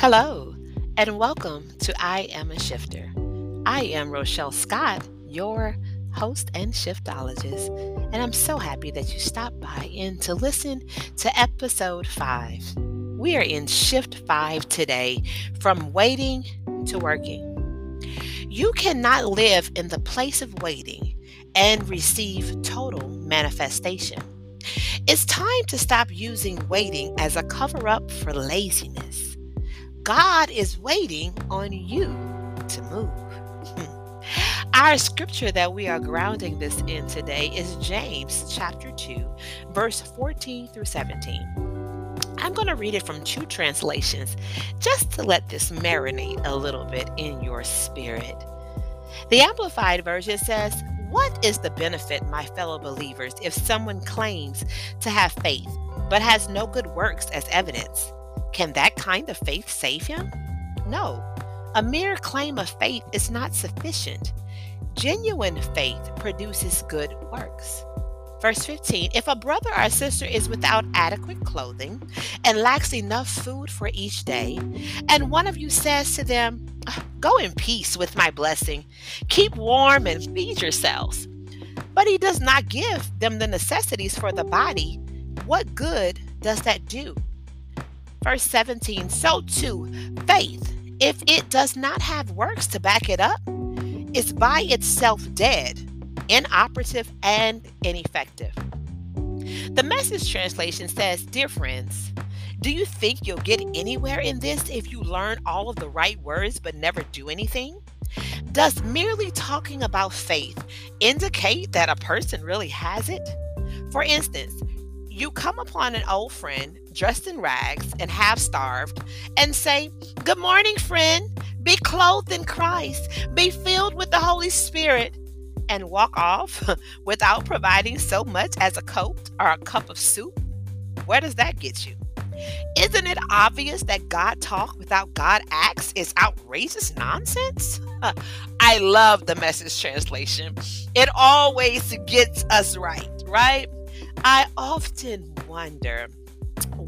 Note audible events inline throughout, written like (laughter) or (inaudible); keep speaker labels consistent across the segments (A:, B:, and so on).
A: Hello, and welcome to I Am a Shifter. I am Rochelle Scott, your host and shiftologist, and I'm so happy that you stopped by in to listen to episode 5. We are in shift 5 today from waiting to working. You cannot live in the place of waiting and receive total manifestation. It's time to stop using waiting as a cover up for laziness. God is waiting on you to move. Hmm. Our scripture that we are grounding this in today is James chapter 2, verse 14 through 17. I'm going to read it from two translations just to let this marinate a little bit in your spirit. The Amplified Version says, What is the benefit, my fellow believers, if someone claims to have faith but has no good works as evidence? Can that kind of faith save him? No. A mere claim of faith is not sufficient. Genuine faith produces good works. Verse 15 If a brother or sister is without adequate clothing and lacks enough food for each day, and one of you says to them, Go in peace with my blessing, keep warm and feed yourselves, but he does not give them the necessities for the body, what good does that do? Verse 17 So too, faith, if it does not have works to back it up, is by itself dead, inoperative, and ineffective. The message translation says, Dear friends, do you think you'll get anywhere in this if you learn all of the right words but never do anything? Does merely talking about faith indicate that a person really has it? For instance, you come upon an old friend dressed in rags and half starved and say, Good morning, friend. Be clothed in Christ. Be filled with the Holy Spirit. And walk off (laughs) without providing so much as a coat or a cup of soup? Where does that get you? Isn't it obvious that God talk without God acts is outrageous nonsense? (laughs) I love the message translation. It always gets us right, right? I often wonder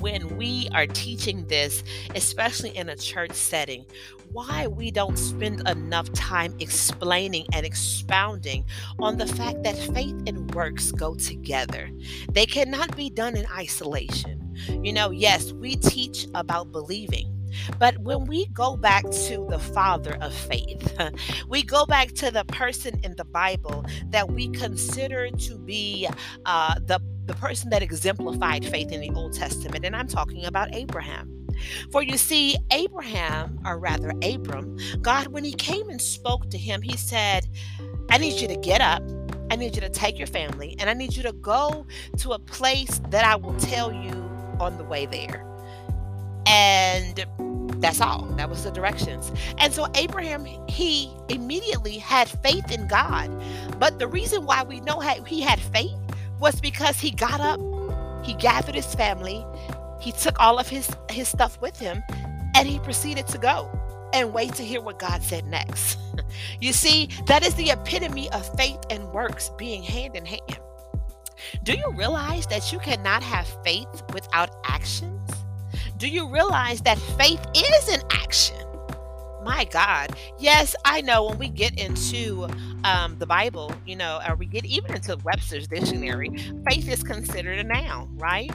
A: when we are teaching this, especially in a church setting, why we don't spend enough time explaining and expounding on the fact that faith and works go together. They cannot be done in isolation. You know, yes, we teach about believing. But when we go back to the father of faith, (laughs) we go back to the person in the Bible that we consider to be uh, the the person that exemplified faith in the Old Testament, and I'm talking about Abraham. For you see, Abraham, or rather Abram, God, when he came and spoke to him, he said, I need you to get up. I need you to take your family and I need you to go to a place that I will tell you on the way there. And that's all. That was the directions. And so Abraham, he immediately had faith in God. But the reason why we know he had faith was because he got up, he gathered his family, he took all of his, his stuff with him, and he proceeded to go and wait to hear what God said next. (laughs) you see, that is the epitome of faith and works being hand in hand. Do you realize that you cannot have faith without actions? Do you realize that faith is an action? My God. Yes, I know when we get into um, the Bible, you know, or we get even into Webster's dictionary, faith is considered a noun, right?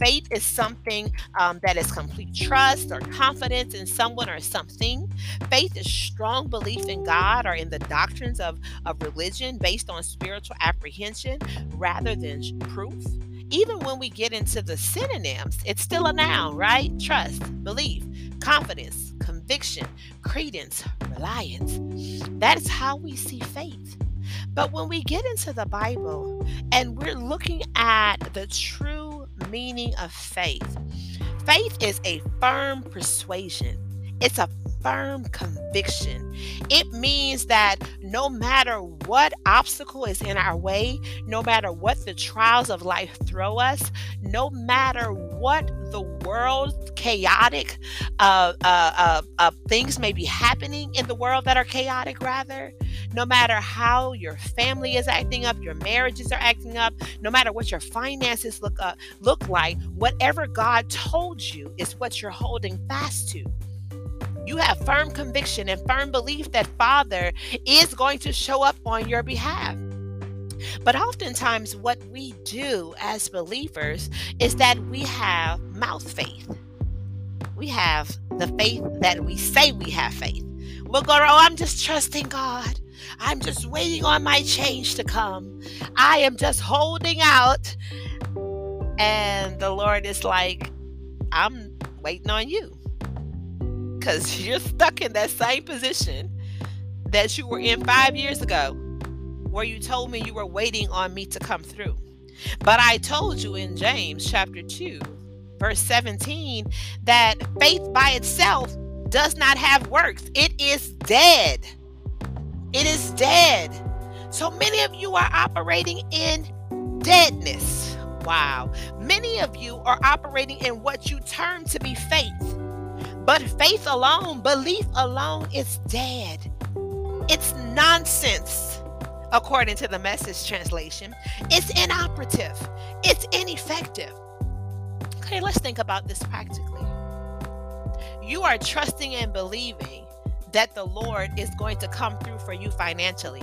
A: Faith is something um, that is complete trust or confidence in someone or something. Faith is strong belief in God or in the doctrines of, of religion based on spiritual apprehension rather than proof. Even when we get into the synonyms, it's still a noun, right? Trust, belief, confidence, conviction, credence, reliance. That is how we see faith. But when we get into the Bible and we're looking at the true meaning of faith, faith is a firm persuasion, it's a firm conviction. It means that no matter what obstacle is in our way, no matter what the trials of life throw us, no matter what the world's chaotic uh, uh, uh, uh, things may be happening in the world that are chaotic, rather, no matter how your family is acting up, your marriages are acting up, no matter what your finances look up, look like, whatever God told you is what you're holding fast to. You have firm conviction and firm belief that Father is going to show up on your behalf. But oftentimes, what we do as believers is that we have mouth faith. We have the faith that we say we have faith. We'll go, oh, I'm just trusting God. I'm just waiting on my change to come. I am just holding out. And the Lord is like, I'm waiting on you. Because (laughs) you're stuck in that same position that you were in five years ago, where you told me you were waiting on me to come through. But I told you in James chapter 2, verse 17, that faith by itself does not have works, it is dead. It is dead. So many of you are operating in deadness. Wow. Many of you are operating in what you term to be faith. But faith alone, belief alone is dead. It's nonsense, according to the message translation. It's inoperative, it's ineffective. Okay, let's think about this practically. You are trusting and believing that the Lord is going to come through for you financially,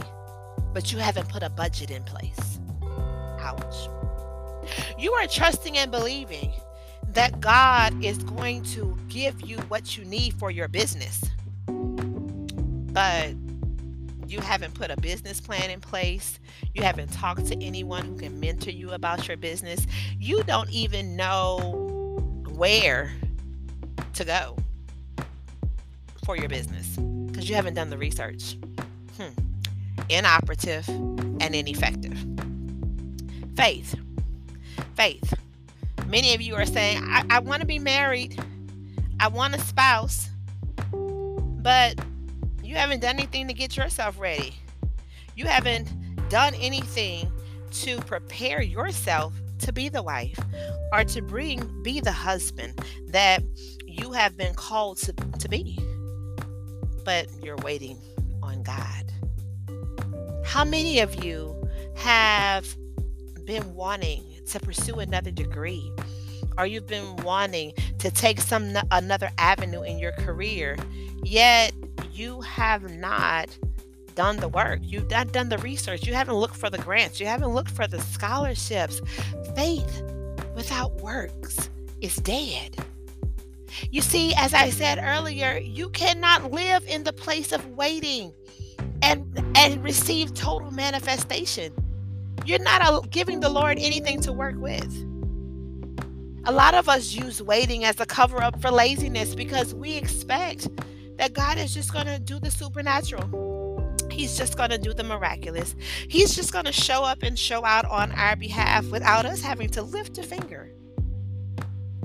A: but you haven't put a budget in place. Ouch. You are trusting and believing that God is going to give you what you need for your business, but you haven't put a business plan in place. You haven't talked to anyone who can mentor you about your business. You don't even know where to go for your business because you haven't done the research. Hmm. Inoperative and ineffective. Faith. Faith. Many of you are saying, I, I want to be married, I want a spouse, but you haven't done anything to get yourself ready. You haven't done anything to prepare yourself to be the wife or to bring be the husband that you have been called to, to be but you're waiting on God. How many of you have been wanting to pursue another degree? Or you've been wanting to take some another avenue in your career, yet you have not done the work. You've not done the research. You haven't looked for the grants. You haven't looked for the scholarships. Faith without works is dead. You see, as I said earlier, you cannot live in the place of waiting and and receive total manifestation. You're not giving the Lord anything to work with. A lot of us use waiting as a cover up for laziness because we expect that God is just going to do the supernatural. He's just going to do the miraculous. He's just going to show up and show out on our behalf without us having to lift a finger.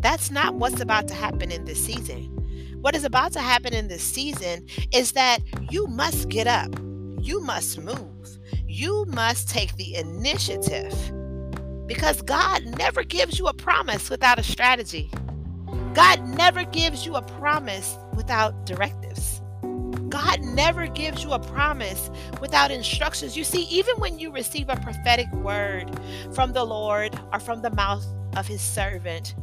A: That's not what's about to happen in this season. What is about to happen in this season is that you must get up, you must move, you must take the initiative because God never gives you a promise without a strategy. God never gives you a promise without directives. God never gives you a promise without instructions. You see, even when you receive a prophetic word from the Lord or from the mouth of his servant,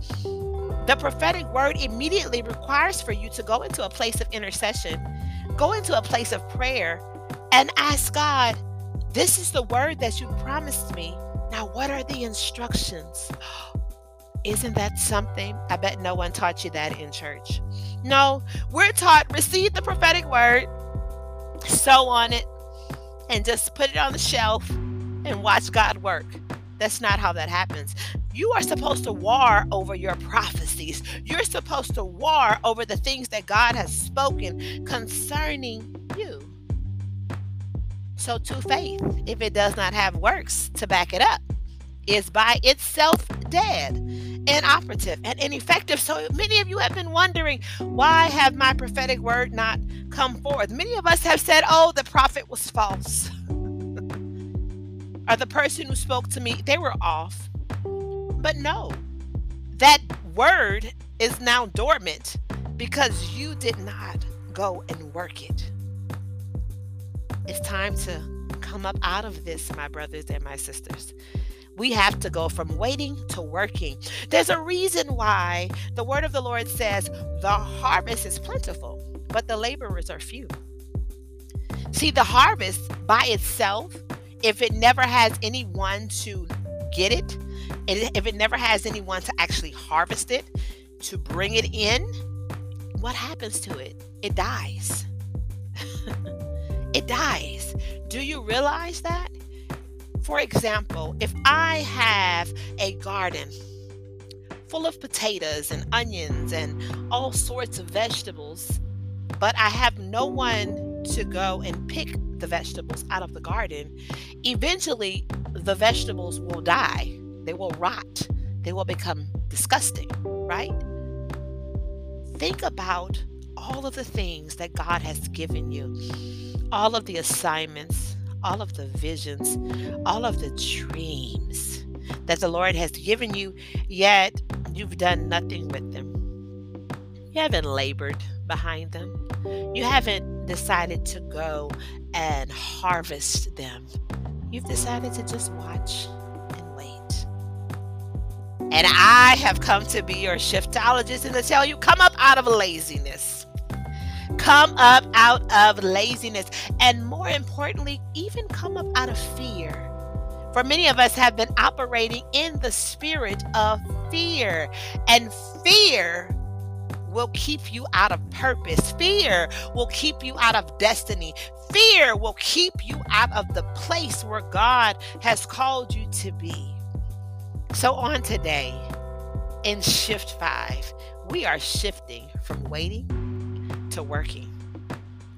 A: the prophetic word immediately requires for you to go into a place of intercession, go into a place of prayer, and ask God, This is the word that you promised me. Now, what are the instructions? (gasps) Isn't that something? I bet no one taught you that in church. No, we're taught receive the prophetic word, sow on it, and just put it on the shelf and watch God work. That's not how that happens. You are supposed to war over your prophecies. You're supposed to war over the things that God has spoken concerning you. So, too faith, if it does not have works to back it up, is by itself dead, inoperative, and ineffective. So many of you have been wondering, why have my prophetic word not come forth? Many of us have said, oh, the prophet was false. (laughs) or the person who spoke to me, they were off. But no, that word is now dormant because you did not go and work it. It's time to come up out of this, my brothers and my sisters. We have to go from waiting to working. There's a reason why the word of the Lord says the harvest is plentiful, but the laborers are few. See, the harvest by itself, if it never has anyone to get it, and if it never has anyone to actually harvest it, to bring it in, what happens to it? It dies. It dies. Do you realize that? For example, if I have a garden full of potatoes and onions and all sorts of vegetables, but I have no one to go and pick the vegetables out of the garden, eventually the vegetables will die. They will rot. They will become disgusting, right? Think about all of the things that God has given you, all of the assignments, all of the visions, all of the dreams that the Lord has given you, yet you've done nothing with them. You haven't labored behind them. You haven't decided to go and harvest them. You've decided to just watch and wait. And I have come to be your shiftologist and to tell you come up out of laziness. Come up out of laziness. And more importantly, even come up out of fear. For many of us have been operating in the spirit of fear. And fear will keep you out of purpose. Fear will keep you out of destiny. Fear will keep you out of the place where God has called you to be. So, on today, in shift five, we are shifting from waiting to working.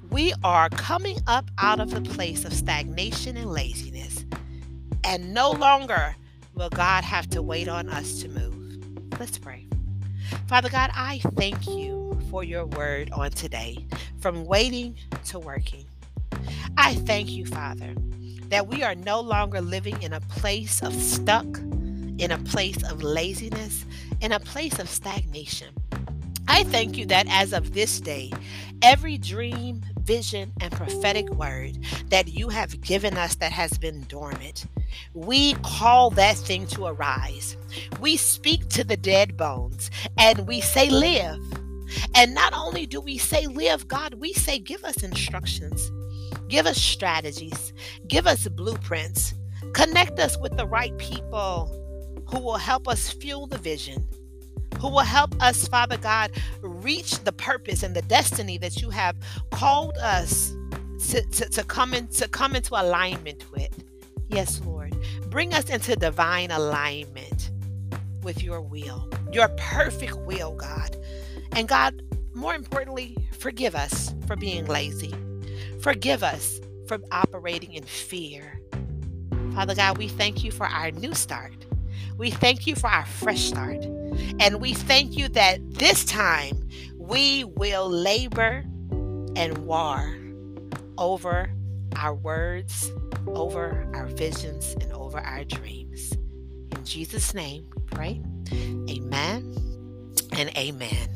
A: We are coming up out of the place of stagnation and laziness, and no longer will God have to wait on us to move. Let's pray. Father God, I thank you for your word on today, from waiting to working. I thank you, Father, that we are no longer living in a place of stuck, in a place of laziness, in a place of stagnation. I thank you that as of this day, every dream, vision, and prophetic word that you have given us that has been dormant, we call that thing to arise. We speak to the dead bones and we say, Live. And not only do we say, Live, God, we say, Give us instructions, give us strategies, give us blueprints, connect us with the right people who will help us fuel the vision who will help us, Father God, reach the purpose and the destiny that you have called us to, to, to come in, to come into alignment with. Yes, Lord. Bring us into divine alignment with your will, your perfect will, God. And God, more importantly, forgive us for being lazy. Forgive us for operating in fear. Father God, we thank you for our new start. We thank you for our fresh start. And we thank you that this time we will labor and war over our words, over our visions, and over our dreams. In Jesus' name, pray. Amen and amen.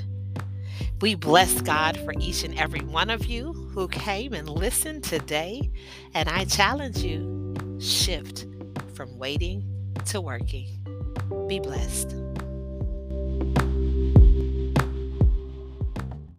A: We bless God for each and every one of you who came and listened today. And I challenge you shift from waiting to working. Be blessed.